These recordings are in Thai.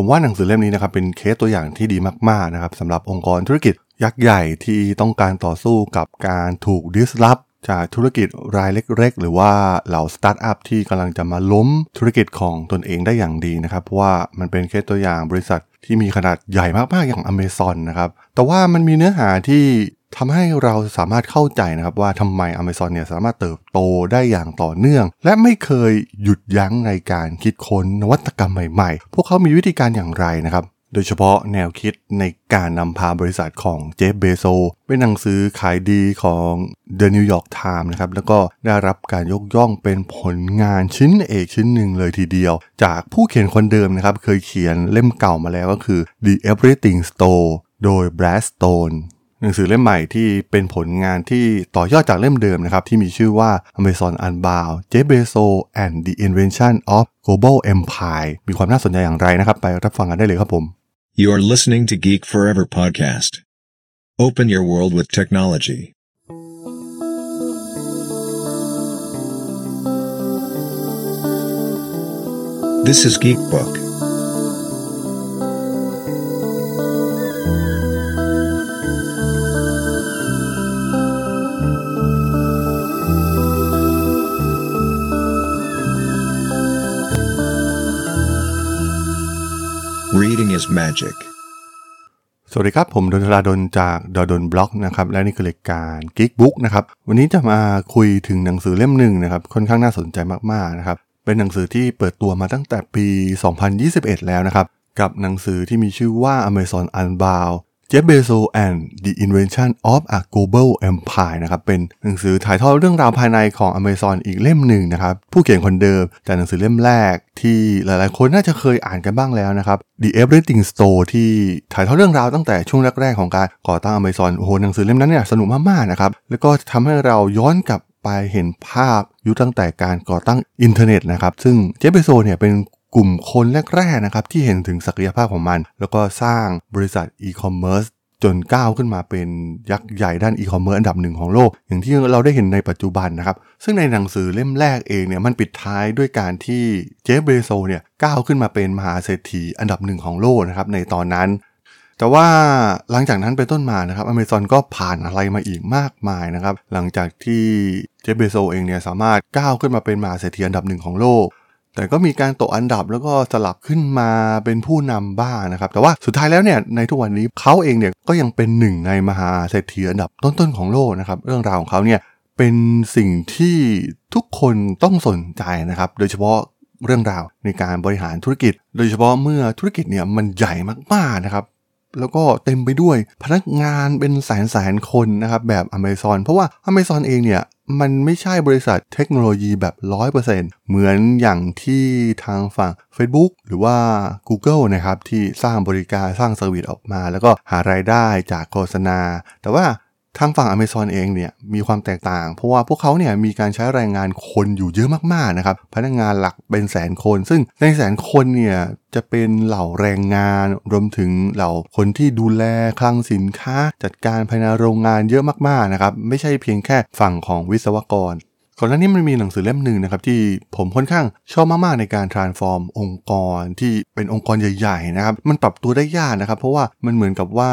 ผมว่าหนังสือเล่มนี้นะครับเป็นเคสตัวอย่างที่ดีมากๆนะครับสำหรับองค์กรธุรกิจยักษ์ใหญ่ที่ต้องการต่อสู้กับการถูก disrupt จากธุรกิจรายเล็ก ๆ หรือว่าเหล่าสตาร์ทอัพที่กำลังจะมาล้มธุรกิจของตนเองได้อย่างดีนะครับ เพราะว่ามันเป็นเคสตัวอย่างบริษัทที่มีขนาดใหญ่มากๆอย่าง Amazon นะครับ แต่ว่ามันมีเนื้อหาที่ ทำให้เราสามารถเข้าใจนะครับว่าทำไม Amazon เนี่ยสามารถเติบโตได้อย่างต่อเนื่อง และไม่เคยหยุดยั้งในการคิดค้นนวัตกรรมใหม่ๆ พวกเขามีวิธีการอย่างไรนะครับ โดยเฉพาะแนวคิดในการนำพาบริษัทของเจฟเบโซเป็นหนังสือขายดีของ The New York Times นะครับ แล้วก็ได้รับการยกย่องเป็นผลงานชิ้นเอกชิ้นหนึ่งเลยทีเดียว จากผู้เขียนคนเดิมนะครับ เคยเขียนเล่มเก่ามาแล้วก็คือ The Everything Store โดย Brad Stone หนังสือเล่มใหม่ที่เป็นผลงานที่ต่อยอดจากเล่มเดิมนะครับ ที่มีชื่อว่า Amazon Unbound Jeff Bezos and the Invention of Global Empire มีความน่าสนใจอย่างไรนะครับ ไปรับฟังกันได้เลยครับผม You are listening to Geek Forever podcast. Open your world with technology. This is Geek Book. Magic. สวัสดีครับ ผมดนทราดนจากดดนบล็อกนะครับและนี่คือรายการ Geek Book นะครับวันนี้จะมาคุยถึงหนังสือเล่มหนึ่งนะครับค่อนข้างน่าสนใจมากๆนะครับเป็นหนังสือที่เปิดตัวมาตั้งแต่ปี 2021 แล้วนะครับกับหนังสือที่มีชื่อว่า Amazon Unbound Jeff Bezos and the Invention of a Global Empire นะครับ เป็นหนังสือถ่ายทอดเรื่องราวภายในของ Amazon อีกเล่มหนึ่งนะครับ ผู้เขียนคนเดิมแต่หนังสือเล่มแรกที่หลายๆ คนน่าจะเคยอ่านกันบ้างแล้วนะครับ The Everything Store ที่ถ่ายทอดเรื่องราวตั้งแต่ช่วงแรก ๆ ของการก่อตั้ง Amazon โอ้โหหนังสือเล่มนั้นเนี่ยสนุกมาก ๆ นะครับ แล้วก็ทำให้เราย้อนกลับไปเห็นภาพยุคตั้งแต่การก่อตั้งอินเทอร์เน็ตนะครับ ซึ่ง Jeff Bezos เนี่ยเป็น กลุ่มคนแรกๆนะครับที่เห็นถึงศักยภาพของมัน แล้วก็สร้างบริษัทอีคอมเมิร์ซจนก้าวขึ้นมาเป็นยักษ์ใหญ่ด้านอีคอมเมิร์ซอันดับหนึ่งของโลก อย่างที่เราได้เห็นในปัจจุบันนะครับ ซึ่งในหนังสือเล่มแรกเองเนี่ยมันปิดท้ายด้วยการที่เจฟเบโซเนี่ยก้าวขึ้นมาเป็นมหาเศรษฐีอันดับหนึ่งของโลกนะครับในตอนนั้น แต่ว่าหลังจากนั้นเป็นต้นมานะครับอเมซอนก็ผ่านอะไรมาอีกมากมายนะครับ หลังจากที่เจฟเบโซเองเนี่ยสามารถก้าวขึ้นมาเป็นมหาเศรษฐีอันดับหนึ่งของโลก แต่ก็มีการตกอันดับแล้วก็สลับขึ้นมาเป็นผู้นำบ้างนะครับ แต่ว่าสุดท้ายแล้วเนี่ยในทุกวันนี้เขาเองเนี่ยก็ยังเป็นหนึ่งในมหาเศรษฐีอันดับต้นๆของโลกนะครับ เรื่องราวของเขาเนี่ยเป็นสิ่งที่ทุกคนต้องสนใจนะครับ โดยเฉพาะเรื่องราวในการบริหารธุรกิจ โดยเฉพาะเมื่อธุรกิจเนี่ยมันใหญ่มากๆนะครับ แล้วก็เต็มไปด้วยพนักงานเป็นแสนแสนคนนะครับแบบ Amazon เพราะว่า Amazon เองเนี่ยมันไม่ใช่บริษัทเทคโนโลยีแบบ 100%เหมือนอย่างที่ทางฝั่ง Facebook หรือว่า Google นะครับที่สร้างบริการสร้าง service ออกมา แล้วก็หารายได้จากโฆษณา แต่ว่า ทางฝั่ง Amazon เองเนี่ยมีความแตกต่าง เพราะว่าพวกเขาเนี่ยมีการใช้แรงงานคนอยู่เยอะมากๆนะครับพนักงานหลักเป็นแสนคน ซึ่งในแสนคนเนี่ยจะเป็นเหล่าแรงงานรวมถึงเหล่าคนที่ดูแลคลังสินค้า จัดการภายในโรงงานเยอะมากๆนะครับไม่ใช่เพียงแค่ฝั่งของวิศวกรก่อนหน้านี้มันมีหนังสือเล่มหนึ่งนะครับที่ผมค่อนข้างชอบมากๆในการ transform องค์กรที่เป็นองค์กรใหญ่ๆนะครับมันปรับตัวได้ยากนะครับเพราะว่ามันเหมือนกับว่า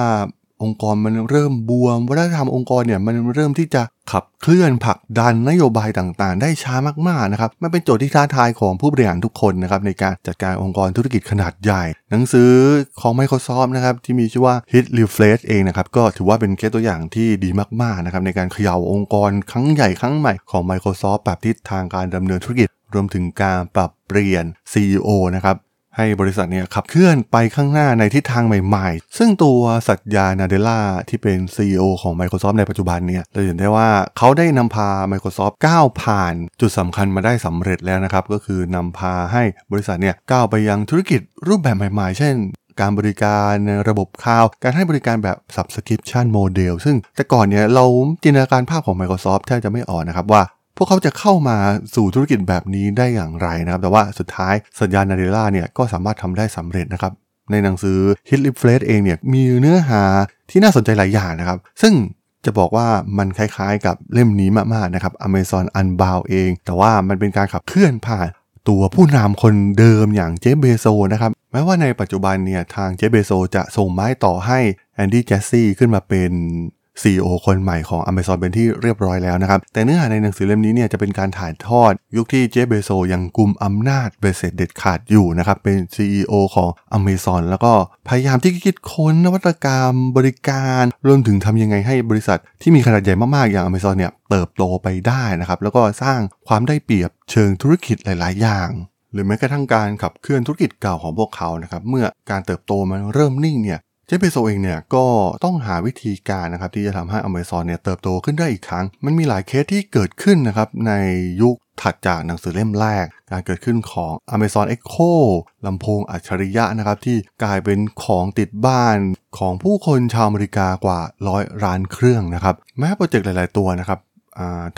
องค์กรมันเริ่มบวม วัฒนธรรมองค์กรเนี่ยมันเริ่มที่จะขับเคลื่อนผลักดันนโยบายต่างๆ ได้ช้ามากๆนะครับมันเป็นโจทย์ที่ท้าทายของผู้บริหารทุกคนนะครับในการจัดการองค์กรธุรกิจขนาดใหญ่ หนังสือของ Microsoft นะครับที่มีชื่อว่า Hit Refresh เองนะครับก็ถือว่าเป็นเคสตัวอย่างที่ดีมากๆนะครับในการเขย่าองค์กรครั้งใหญ่ครั้งใหม่ของ Microsoft ปรับทิศทางการดำเนินธุรกิจรวมถึงการปรับเปลี่ยน CEO นะครับ ให้บริษัทเนี่ยขับเคลื่อนไปข้างหน้าในทิศทางใหม่ๆ ซึ่งตัวสัตยานาเดล่าที่เป็น CEO ของ Microsoft ในปัจจุบันเนี่ยเราเห็นได้ว่าเขาได้นำพา Microsoft ก้าวผ่านจุดสำคัญมาได้สำเร็จแล้วนะครับ ก็คือนำพาให้บริษัทเนี่ยก้าวไปยังธุรกิจรูปแบบใหม่ๆ เช่นการบริการระบบคลาวการให้บริการแบบ subscription model ซึ่งแต่ก่อนเนี่ยเราจินตนาการภาพของ Microsoft แทบจะไม่ออกนะครับว่า พวกเขาจะเข้ามาสู่ธุรกิจแบบนี้ได้อย่างไรนะครับ แต่ว่าสุดท้ายสัญญาณนาเดล่าเนี่ยก็สามารถทำได้สำเร็จนะครับ ในหนังสือ Hit Refresh เองเนี่ยมีเนื้อหาที่น่าสนใจหลายอย่างนะครับ ซึ่งจะบอกว่ามันคล้ายๆกับเล่มนี้มากๆนะครับ Amazon Unbound เอง แต่ว่ามันเป็นการขับเคลื่อนผ่านตัวผู้นำคนเดิมอย่างเจฟเบโซนะครับแม้ว่าในปัจจุบันเนี่ยทางเจฟเบโซจะส่งไม้ต่อให้แอนดี้แจสซี่ขึ้นมาเป็น CEO คนใหม่ของ Amazon เป็นที่เรียบร้อยแล้วนะครับ แต่เนื้อหาในหนังสือเล่มนี้เนี่ยจะเป็นการถ่ายทอด ยุคที่เจฟเบโซยังกุมอำนาจเบสเสเด็ดขาดอยู่นะครับ เป็น CEO ของ Amazon แล้วก็พยายามที่คิดค้นนวัตกรรมบริการรวมถึงทำยังไงให้บริษัทที่มีขนาดใหญ่มากๆ อย่าง Amazon เนี่ยเติบโตไปได้นะครับ แล้วก็สร้างความได้เปรียบเชิงธุรกิจหลาย ๆ อย่างหรือแม้กระทั่งการขับเคลื่อนธุรกิจเก่าของพวกเขานะครับ เมื่อการเติบโตมันเริ่มนิ่งเนี่ย Jeff Bezos เองเนี่ยก็ต้องหาวิธีการนะครับที่จะทำให้ Amazon เนี่ยเติบโตขึ้นได้อีกครั้ง มันมีหลายเคสที่เกิดขึ้นนะครับในยุคถัดจากหนังสือเล่มแรก การเกิดขึ้นของ Amazon Echo ลำโพงอัจฉริยะนะครับที่กลายเป็นของติดบ้านของผู้คนชาวอเมริกากว่าร้อยล้านเครื่องนะครับแม้โปรเจกต์หลาย ๆ ตัวนะครับ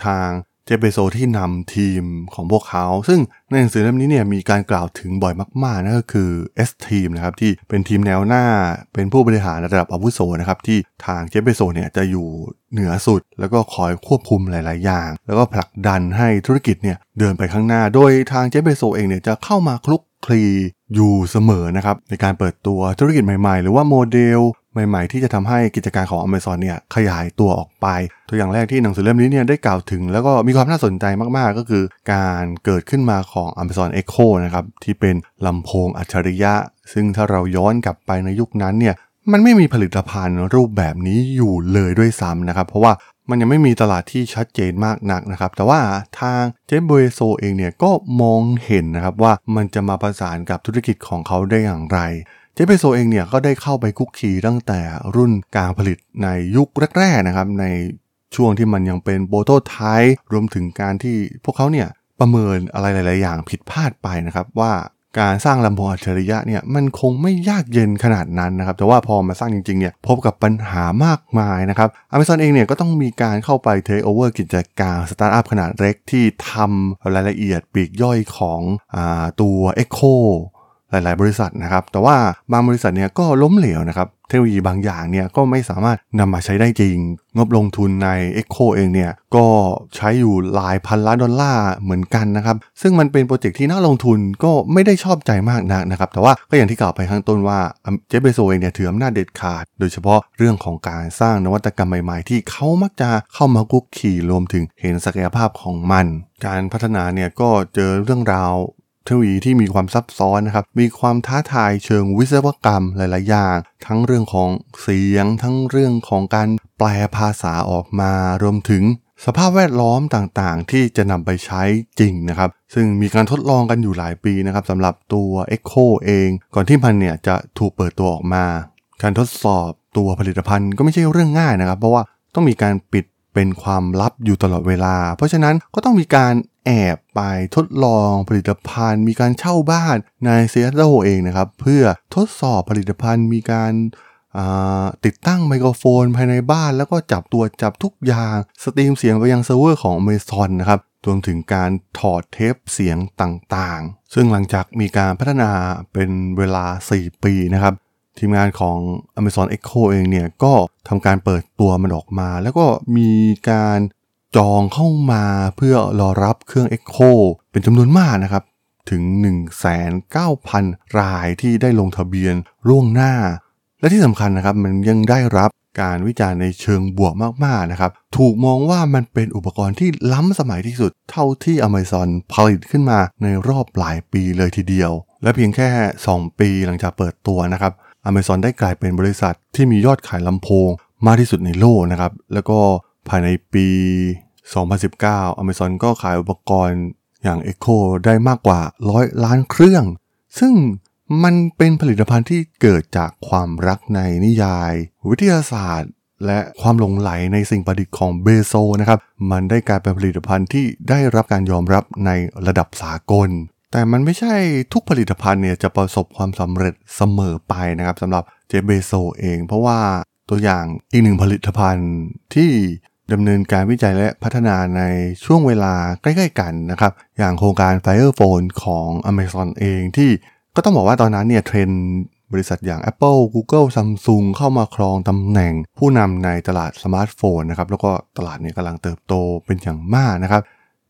ทาง Jeff Bezos ที่นำทีมของพวกเขา ซึ่งในหนังสือเล่มนี้เนี่ยมีการกล่าวถึงบ่อยมากๆนั่นก็คือ S Team นะครับที่เป็นทีมแนวหน้าเป็นผู้บริหารระดับอาวุโสนะครับที่ทางเจฟเบโซเนี่ยจะอยู่เหนือสุด แล้วก็คอยควบคุมหลาย ๆ อย่าง แล้วก็ผลักดันให้ธุรกิจเนี่ยเดินไปข้างหน้า โดยทางเจฟเบโซเองเนี่ยจะเข้ามาคลุกคลีอยู่เสมอนะครับในการเปิดตัวธุรกิจใหม่ ๆ หรือว่าโมเดล ใหม่ๆ ที่จะทำให้กิจการของ Amazon เนี่ยขยายตัวออกไป ตัวอย่างแรกที่หนังสือเล่มนี้เนี่ยได้กล่าวถึง แล้วก็มีความน่าสนใจมากๆ ก็คือการเกิดขึ้นมาของ Amazon Echo นะครับที่เป็นลำโพงอัจฉริยะ ซึ่งถ้าเราย้อนกลับไปในยุคนั้นเนี่ยมันไม่มีผลิตภัณฑ์รูปแบบนี้อยู่เลยด้วยซ้ำนะครับ เพราะว่ามันยังไม่มีตลาดที่ชัดเจนมากนักนะครับ แต่ว่าทางเจมเบโซเองเนี่ยก็มองเห็นนะครับว่ามันจะมาประสานกับธุรกิจของเขาได้อย่างไร เจเปโซเองเนี่ยก็ได้เข้าไปคุกคีตั้งแต่รุ่นการผลิตในยุคแรกๆนะครับในช่วงที่มันยังเป็น prototype รวมถึงการที่พวกเขาเนี่ยประเมินอะไรหลายๆ อย่างผิดพลาดไปนะครับว่าการสร้างลำโพงอัจฉริยะเนี่ยมันคงไม่ยากเย็นขนาดนั้นนะครับแต่ว่าพอมาสร้างจริงๆเนี่ยพบกับปัญหามากมายนะครับ Amazon เองเนี่ยก็ต้องมีการเข้าไปเทคโอเวอร์กิจการสตาร์ทอัพขนาดเล็กที่ทำรายละเอียดปลีกย่อยของตัว Echo หลาย ๆ บริษัทนะครับ แต่ว่าบางบริษัทเนี่ยก็ล้มเหลวนะครับ เทคโนโลยีบางอย่างเนี่ยก็ไม่สามารถนำมาใช้ได้จริง งบลงทุนใน Echo เองเนี่ยก็ใช้อยู่หลายพันล้านดอลลาร์เหมือนกันนะครับ ซึ่งมันเป็นโปรเจกต์ที่น่าลงทุนก็ไม่ได้ชอบใจมากนักนะครับ แต่ว่าก็อย่างที่กล่าวไปข้างต้นว่าเจฟเบโซเองเนี่ยถืออำนาจเด็ดขาด โดยเฉพาะเรื่องของการสร้างนวัตกรรมใหม่ ๆ ที่เขามักจะเข้ามากุกขี่รวมถึงเห็นศักยภาพของมัน การพัฒนาเนี่ยก็เจอเรื่องราว เทคโนโลยีที่มีความซับซ้อนนะครับ มีความท้าทายเชิงวิศวกรรมหลาย ๆ อย่าง ทั้งเรื่องของเสียง ทั้งเรื่องของการแปลภาษาออกมา รวมถึงสภาพแวดล้อมต่าง ๆ ที่จะนำไปใช้จริงนะครับ ซึ่งมีการทดลองกันอยู่หลายปีนะครับสำหรับตัว Echo เอง ก่อนที่มันเนี่ยจะถูกเปิดตัวออกมา การทดสอบตัวผลิตภัณฑ์ก็ไม่ใช่เรื่องง่ายนะครับ เพราะว่าต้องมีการปิด เป็นความลับอยู่ตลอดเวลา เพราะฉะนั้นก็ต้องมีการแอบไปทดลองผลิตภัณฑ์ มีการเช่าบ้านในเซียโตเองนะครับ เพื่อทดสอบผลิตภัณฑ์มีการติดตั้งไมโครโฟนภายในบ้านแล้วก็จับตัวจับทุกอย่าง stream เสียงไปยังเซิร์ฟเวอร์ของ Amazon นะครับรวมถึงการถอดเทปเสียงต่างๆ ซึ่งหลังจากมีการพัฒนาเป็นเวลา 4 ปีนะครับ ทีมงานของ Amazon Echo เองเนี่ยก็ทำการเปิดตัวมันออกมา แล้วก็มีการจองเข้ามาเพื่อรอรับเครื่อง Echo เป็นจำนวนมากนะครับ ถึง 19,000 รายที่ได้ลงทะเบียนล่วงหน้า และที่สำคัญนะครับมันยังได้รับการวิจารณ์ในเชิงบวกมากๆนะครับ ถูกมองว่ามันเป็นอุปกรณ์ที่ล้ำสมัยที่สุด เท่าที่ Amazon ผลิตขึ้นมาในรอบหลายปีเลยทีเดียว และเพียงแค่ 2 ปีหลังจากเปิดตัวนะครับ Amazon ได้กลายเป็นบริษัทที่มียอดขายลำโพงมากที่สุดในโลกนะครับ แล้วก็ภายในปี 2019 Amazon ก็ขายอุปกรณ์อย่าง Echo ได้มากกว่า 100 ล้านเครื่อง ซึ่งมันเป็นผลิตภัณฑ์ที่เกิดจากความรักในนิยาย วิทยาศาสตร์ และความหลงไหลในสิ่งประดิษฐ์ของเบโซนะครับ มันได้กลายเป็นผลิตภัณฑ์ที่ได้รับการยอมรับในระดับสากล แต่มันไม่ใช่ทุกผลิตภัณฑ์เนี่ยจะประสบความสำเร็จเสมอไปนะครับสำหรับเจเบโซเอง เพราะว่าตัวอย่างอีกหนึ่งผลิตภัณฑ์ที่ดำเนินการวิจัยและพัฒนาในช่วงเวลาใกล้ๆกันนะครับ อย่างโครงการ Fire Phone ของ Amazon เองที่ก็ต้องบอกว่าตอนนั้นเนี่ยเทรนบริษัทอย่าง Apple Google Samsung เข้ามาครองตำแหน่งผู้นำในตลาดสมาร์ทโฟนนะครับ แล้วก็ตลาดนี้กำลังเติบโตเป็นอย่างมากนะครับ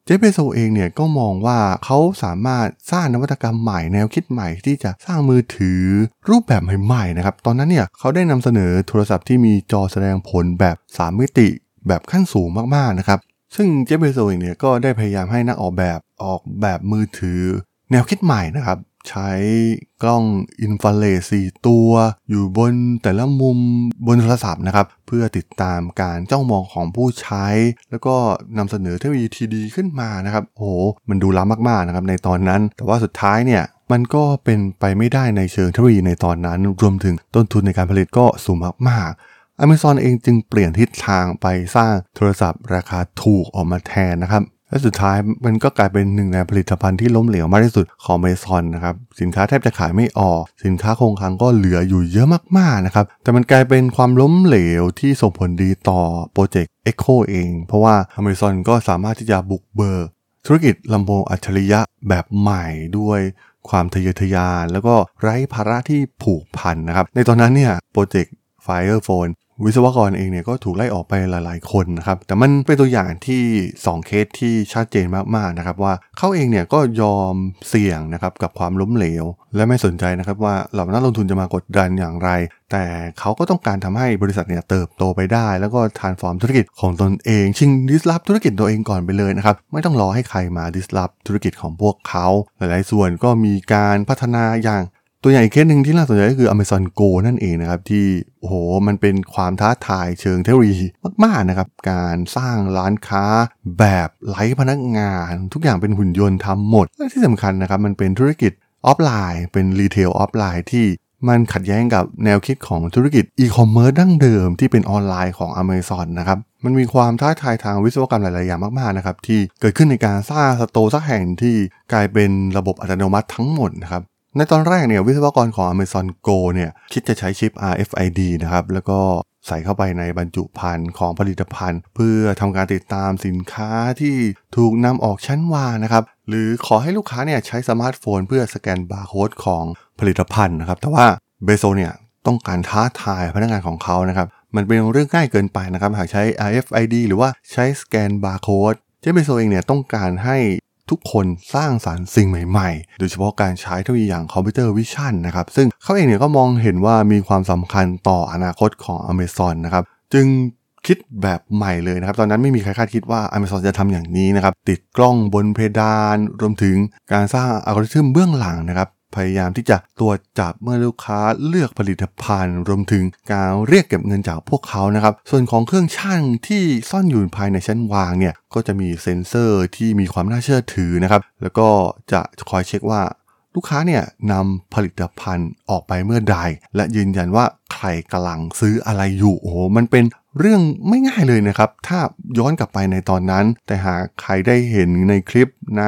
เจฟเบโซเองเนี่ยก็มองว่าเขาสามารถสร้างนวัตกรรมใหม่แนวคิดใหม่ที่จะสร้างมือถือรูปแบบใหม่ๆนะครับ ตอนนั้นเนี่ยเขาได้นำเสนอโทรศัพท์ที่มีจอแสดงผลแบบ 3 มิติแบบขั้นสูงมากๆนะครับ ซึ่งเจฟเบโซเองเนี่ยก็ได้พยายามให้นักออกแบบออกแบบมือถือ แนวคิดใหม่นะครับใช้กล้องอินฟราเรด4ตัว อยู่บนแต่ละมุมบนโทรศัพท์นะครับ เพื่อติดตามการจ้องมองของผู้ใช้ แล้วก็นำเสนอเทคโนโลยีทีดีขึ้นมานะครับโอ้โหมันดูล้ำมากๆนะครับในตอนนั้น แต่ว่าสุดท้ายเนี่ยมันก็เป็นไปไม่ได้ในเชิงเทคโนโลยีในตอนนั้น รวมถึงต้นทุนในการผลิตก็สูงมากๆ Amazon เองจึงเปลี่ยนทิศทางไปสร้างโทรศัพท์ราคาถูกออกมาแทนนะครับ และสุดท้ายมันก็กลายเป็นหนึ่งในผลิตภัณฑ์ที่ล้มเหลวมากที่สุดของเมซอนนะครับ สินค้าแทบจะขายไม่ออก สินค้าคงคลังก็เหลืออยู่เยอะมากๆนะครับ แต่มันกลายเป็นความล้มเหลวที่ส่งผลดีต่อโปรเจกต์ Echo เอง เพราะว่า Amazon ก็สามารถที่จะบุกเบิกธุรกิจลำโพงอัจฉริยะแบบใหม่ด้วยความทะเยอทะยาน แล้วก็ไร้ภาระที่ผูกพันนะครับ ในตอนนั้นเนี่ยโปรเจกต์ Firephone วิศวกรเองเนี่ยก็ถูกไล่ออกไปหลายๆ คนนะครับ แต่มันเป็นตัวอย่างที่ 2 เคสที่ชัดเจนมากๆนะครับว่าเขาเองเนี่ยก็ยอมเสี่ยงนะครับกับความล้มเหลว และไม่สนใจนะครับว่าเหล่านักลงทุนจะมากดดันอย่างไร แต่เขาก็ต้องการทำให้บริษัทเนี่ยเติบโตไปได้ แล้วก็ทานฟอร์มธุรกิจของตนเอง ชิงดิสลอฟธุรกิจตัวเองก่อนไปเลยนะครับไม่ต้องรอให้ใครมาดิสลอฟธุรกิจของพวกเขาหลายๆ ส่วนก็มีการพัฒนาอย่าง ตัวอย่างอีกเคสหนึ่งที่น่าสนใจก็คือ Amazon Go นั่นเองนะครับ ที่โอ้โหมันเป็นความท้าทายเชิงเทคโนโลยีมาก ๆ นะครับ การสร้างร้านค้าแบบไร้พนักงาน ทุกอย่างเป็นหุ่นยนต์ทำหมด และที่สำคัญนะครับ มันเป็นธุรกิจออฟไลน์ เป็น retail ออฟไลน์ที่มันขัดแย้งกับแนวคิดของธุรกิจอีคอมเมิร์ซดั้งเดิมที่เป็นออนไลน์ของ Amazon นะครับมันมีความท้าทายทางวิศวกรรมหลาย ๆ อย่างมาก ๆ นะครับ ที่เกิดขึ้นในการสร้าง store สักแห่งที่กลายเป็นระบบอัตโนมัติทั้งหมดนะครับ ในตอนแรกเนี่ยวิศวกรของ Amazon Go เนี่ยคิดจะใช้ชิป RFID นะครับ แล้วก็ใส่เข้าไปในบรรจุภัณฑ์ของผลิตภัณฑ์ เพื่อทำการติดตามสินค้าที่ถูกนำออกชั้นวางนะครับ หรือขอให้ลูกค้าเนี่ยใช้สมาร์ทโฟน เพื่อสแกนบาร์โค้ดของผลิตภัณฑ์นะครับ แต่ว่า Bezos เนี่ยต้องการท้าทายพนักงานของเขานะครับ มันเป็นเรื่องง่ายเกินไปนะครับ หากใช้ RFID หรือว่าใช้สแกนบาร์โค้ด Jeff Bezos เองเนี่ยต้องการให้ ทุกคนสร้างสรรค์สิ่งใหม่ๆ โดยเฉพาะการใช้เทคโนโลยีอย่าง computer vision นะครับ ซึ่งเขาเองเนี่ยก็มองเห็นว่ามีความสำคัญต่ออนาคตของ Amazon นะครับ จึงคิดแบบใหม่เลยนะครับ ตอนนั้นไม่มีใครคาดคิดว่า Amazon จะทำอย่างนี้นะครับ ติดกล้องบนเพดาน รวมถึงการสร้างอัลกอริทึมเบื้องหลังนะครับ พยายามที่จะตรวจจับเมื่อลูกค้าเลือกผลิตภัณฑ์ รวมถึงการเรียกเก็บเงินจากพวกเขานะครับ ส่วนของเครื่องช่างที่ซ่อนอยู่ภายในชั้นวางเนี่ยก็จะมีเซ็นเซอร์ที่มีความน่าเชื่อถือนะครับ แล้วก็จะคอยเช็คว่า ลูกค้าเนี่ยนำผลิตภัณฑ์ออกไปเมื่อใด และยืนยันว่าใครกำลังซื้ออะไรอยู่โอ้โหมันเป็นเรื่องไม่ง่ายเลยนะครับ ถ้าย้อนกลับไปในตอนนั้น แต่หากใครได้เห็นในคลิปใน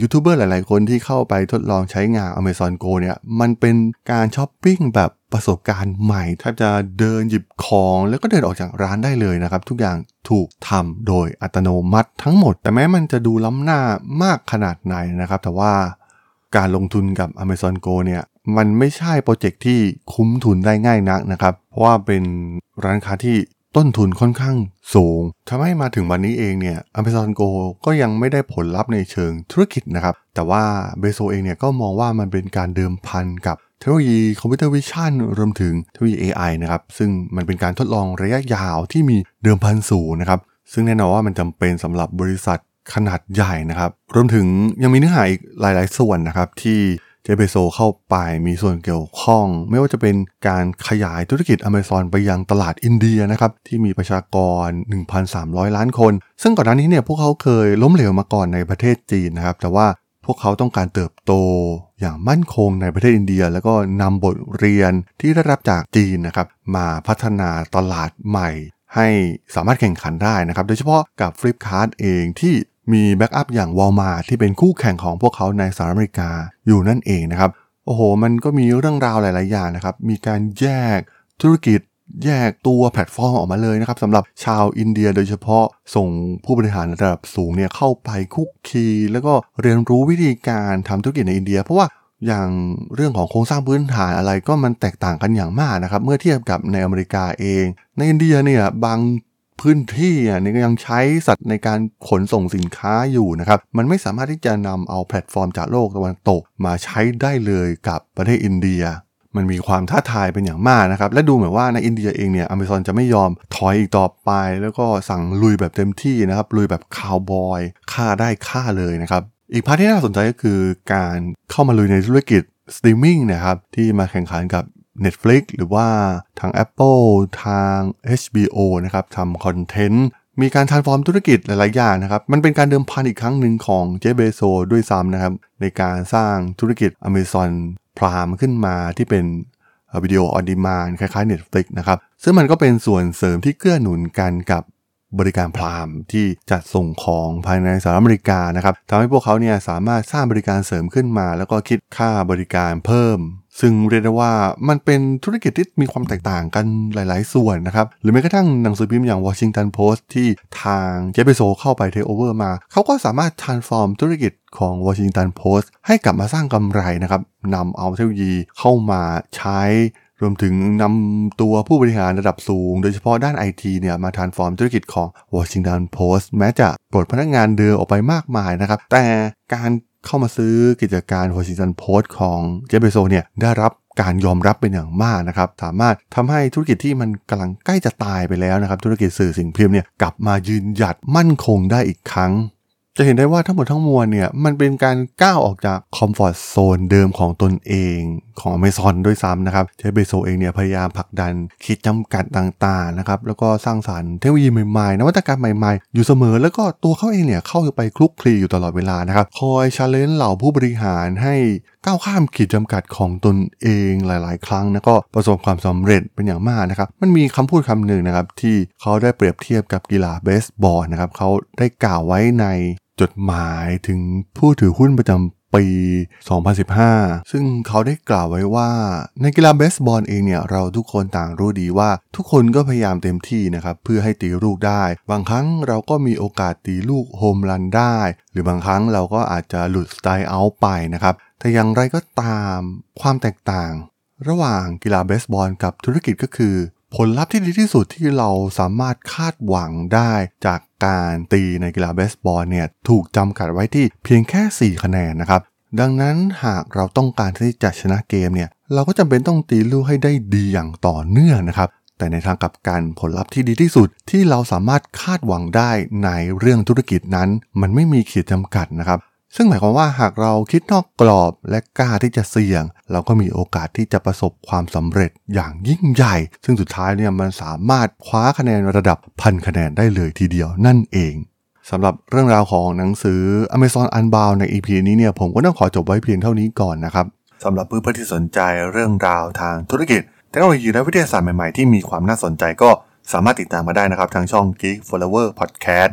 ยูทูบเบอร์หลาย ๆ คนที่เข้าไปทดลองใช้งาน Amazon Go เนี่ยมันเป็นการช้อปปิ้งแบบประสบการณ์ใหม่แทบจะเดินหยิบของแล้วก็เดินออกจากร้านได้เลยนะครับ ทุกอย่างถูกทำโดยอัตโนมัติทั้งหมด แต่แม้มันจะดูล้ำหน้ามากขนาดไหนนะครับ แต่ว่า การลงทุนกับ Amazon Go เนี่ยมันไม่ใช่โปรเจกต์ที่คุ้มทุนได้ง่ายนักนะครับ เพราะว่าเป็นร้านค้าที่ต้นทุนค่อนข้างสูงทำให้มาถึงวันนี้เองเนี่ย Amazon Go ก็ยังไม่ได้ผลลัพธ์ในเชิงธุรกิจนะครับ แต่ว่า Bezos เองเนี่ยก็มองว่ามันเป็นการเดิมพันกับเทคโนโลยี computer vision รวมถึงเทคโนโลยี AI นะครับ ซึ่งมันเป็นการทดลองระยะยาวที่มีเดิมพันสูงนะครับ ซึ่งแน่นอนว่ามันจำเป็นสำหรับบริษัท ขนาดใหญ่นะครับ รวมถึงยังมีเนื้อหาอีกหลาย ๆ ส่วนนะครับ ที่เจเบโซเข้าไปมีส่วนเกี่ยวข้อง ไม่ว่าจะเป็นการขยายธุรกิจ Amazon ไปยังตลาดอินเดียนะครับ ที่มีประชากร 1,300 ล้านคน ซึ่งก่อนหน้านี้เนี่ยพวกเขาเคยล้มเหลวมาก่อนในประเทศจีนนะครับ แต่ว่าพวกเขาต้องการเติบโตอย่างมั่นคงในประเทศอินเดีย แล้วก็นำบทเรียนที่ได้รับจากจีนนะครับ มาพัฒนาตลาดใหม่ ให้สามารถแข่งขันได้นะครับ โดยเฉพาะกับ Flipkart เองที่ มี backup อย่างวอลมาที่เป็นคู่แข่งของพวกเขาในสหรัฐอเมริกาอยู่นั่นเองนะครับ โอ้โห มันก็มีเรื่องราวหลาย ๆ อย่างนะครับ มีการแยกธุรกิจแยกตัวแพลตฟอร์มออกมาเลยนะครับสำหรับชาวอินเดียโดยเฉพาะส่งผู้บริหารระดับสูงเนี่ยเข้าไปคลุกคลีแล้วก็เรียนรู้วิธีการทำธุรกิจในอินเดีย เพราะว่าอย่างเรื่องของโครงสร้างพื้นฐานอะไรก็มันแตกต่างกันอย่างมากนะครับ เมื่อเทียบกับในอเมริกาเอง ในอินเดียเนี่ยบาง พื้นที่อะนี่ก็ยังใช้สัตว์ในการขนส่งสินค้าอยู่นะครับ มันไม่สามารถที่จะนำเอาแพลตฟอร์มจากโลกตะวันตก มาใช้ได้เลยกับประเทศอินเดีย มันมีความท้าทายเป็นอย่างมากนะครับ และดูเหมือนว่าในอินเดียเองเนี่ยอเมซอนจะไม่ยอมถอยอีกต่อไป แล้วก็สั่งลุยแบบเต็มที่นะครับ ลุยแบบคาวบอยฆ่าได้ฆ่าเลยนะครับ อีก part ที่น่าสนใจก็คือการเข้ามาลุยในธุรกิจสตรีมมิ่งนะครับที่มาแข่งขันกับ Netflix หรือว่าทาง Apple ทาง HBO นะครับทำคอนเทนต์มีการทานฟอร์มธุรกิจหลาย ๆ อย่างนะครับ มันเป็นการเดิมพันอีกครั้งหนึ่งของเจเบโซด้วยซ้ำนะครับ ในการสร้างธุรกิจ Amazon Prime ขึ้นมาที่เป็นวิดีโอออนดีมานคล้าย ๆ Netflix นะครับ ซึ่งมันก็เป็นส่วนเสริมที่เกื้อหนุนกันกับบริการพรามที่จัดส่งของภายในสหรัฐอเมริกานะครับทำให้พวกเขาเนี่ยสามารถสร้างบริการเสริมขึ้นมา แล้วก็คิดค่าบริการเพิ่ม ซึ่งเรียกได้ว่ามันเป็นธุรกิจที่มีความแตกต่างกันหลาย ๆ ส่วนนะครับ หรือแม้กระทั่งหนังสือพิมพ์อย่าง Washington Post ที่ทางเจฟเฟโซเข้าไปเทคโอเวอร์มา เขาก็สามารถ transform ธุรกิจของ Washington Post ให้กลับมาสร้างกำไรนะครับนำเอาเทคโนโลยีเข้ามาใช้รวมถึงนำตัวผู้บริหารระดับสูง โดยเฉพาะด้านไอทีเนี่ยมาทานฟอร์มธุรกิจของ Washington Post แม้จะปลดพนักงานเดิมออกไปมากมายนะครับ แต่การ เข้ามาซื้อกิจการ Washington Post ของ Jeff Bezos เนี่ยได้รับการยอมรับเป็นอย่างมากนะครับ สามารถทำให้ธุรกิจที่มันกำลังใกล้จะตายไปแล้วนะครับ ธุรกิจสื่อสิ่งพิมพ์เนี่ยกลับมายืนหยัดมั่นคงได้อีกครั้ง จะเห็นได้ว่าทั้งหมดทั้งมวลเนี่ยมันเป็นการก้าวออกจาก comfort zone เดิมของตนเองของ Amazon ด้วยซ้ำนะครับ Jeff Bezos เองเนี่ยพยายามผลักดันขีดจำกัดต่างๆนะครับแล้วก็สร้างสรรค์เทคโนโลยีใหม่ๆ นวัตกรรมใหม่ๆ อยู่เสมอ แล้วก็ตัวเขาเองเนี่ยเข้าไปคลุกคลีอยู่ตลอดเวลานะครับคอย challenge เหล่าผู้บริหารให้ก้าวข้ามขีดจำกัดของตนเองหลายๆ ครั้งแล้วก็ประสบความสำเร็จเป็นอย่างมากนะครับมันมีคำพูดคำหนึ่งนะครับที่เขาได้เปรียบเทียบกับกีฬาเบสบอลนะครับเขาได้กล่าวไว้ในจดหมายถึงผู้ถือหุ้นประจำ ปี 2015 ซึ่งเขาได้กล่าวไว้ว่า ในกีฬาเบสบอลเองเนี่ยเราทุกคนต่างรู้ดีว่า ทุกคนก็พยายามเต็มที่นะครับเพื่อให้ตีลูกได้ บางครั้งเราก็มีโอกาสตีลูกโฮมรันได้ หรือบางครั้งเราก็อาจจะหลุดสไตล์เอาไปนะครับแต่อย่างไรก็ตามความแตกต่าง ระหว่างกีฬาเบสบอลกับธุรกิจก็คือ ผลลัพธ์ที่ดีที่สุดที่เราสามารถคาดหวังได้จากการตีในกีฬาเบสบอลเนี่ยถูกจำกัดไว้ที่เพียงแค่ 4 คะแนนนะครับ ดังนั้นหากเราต้องการที่จะชนะเกมเนี่ยเราก็จำเป็นต้องตีลูกให้ได้ดีอย่างต่อเนื่องนะครับแต่ในทางกลับกันผลลัพธ์ที่ดีที่สุดที่เราสามารถคาดหวังได้ในเรื่องธุรกิจนั้น มันไม่มีขีดจำกัดนะครับ ซึ่งหมายความว่าหากเราคิดนอกกรอบและกล้าที่จะเสี่ยง เราก็มีโอกาสที่จะประสบความสำเร็จอย่างยิ่งใหญ่ ซึ่งสุดท้ายเนี่ยมันสามารถคว้าคะแนนระดับพันคะแนนได้เลยทีเดียวนั่นเองสำหรับเรื่องราวของหนังสือ Amazon Unbound ใน EP นี้เนี่ยผมก็ต้องขอจบไว้เพียงเท่านี้ก่อนนะครับสำหรับเพื่อนๆที่สนใจเรื่องราวทางธุรกิจเทคโนโลยีและวิทยาศาสตร์ใหม่ๆที่มีความน่าสนใจก็สามารถติดตามมาได้นะครับทางช่อง Geek Forever Podcast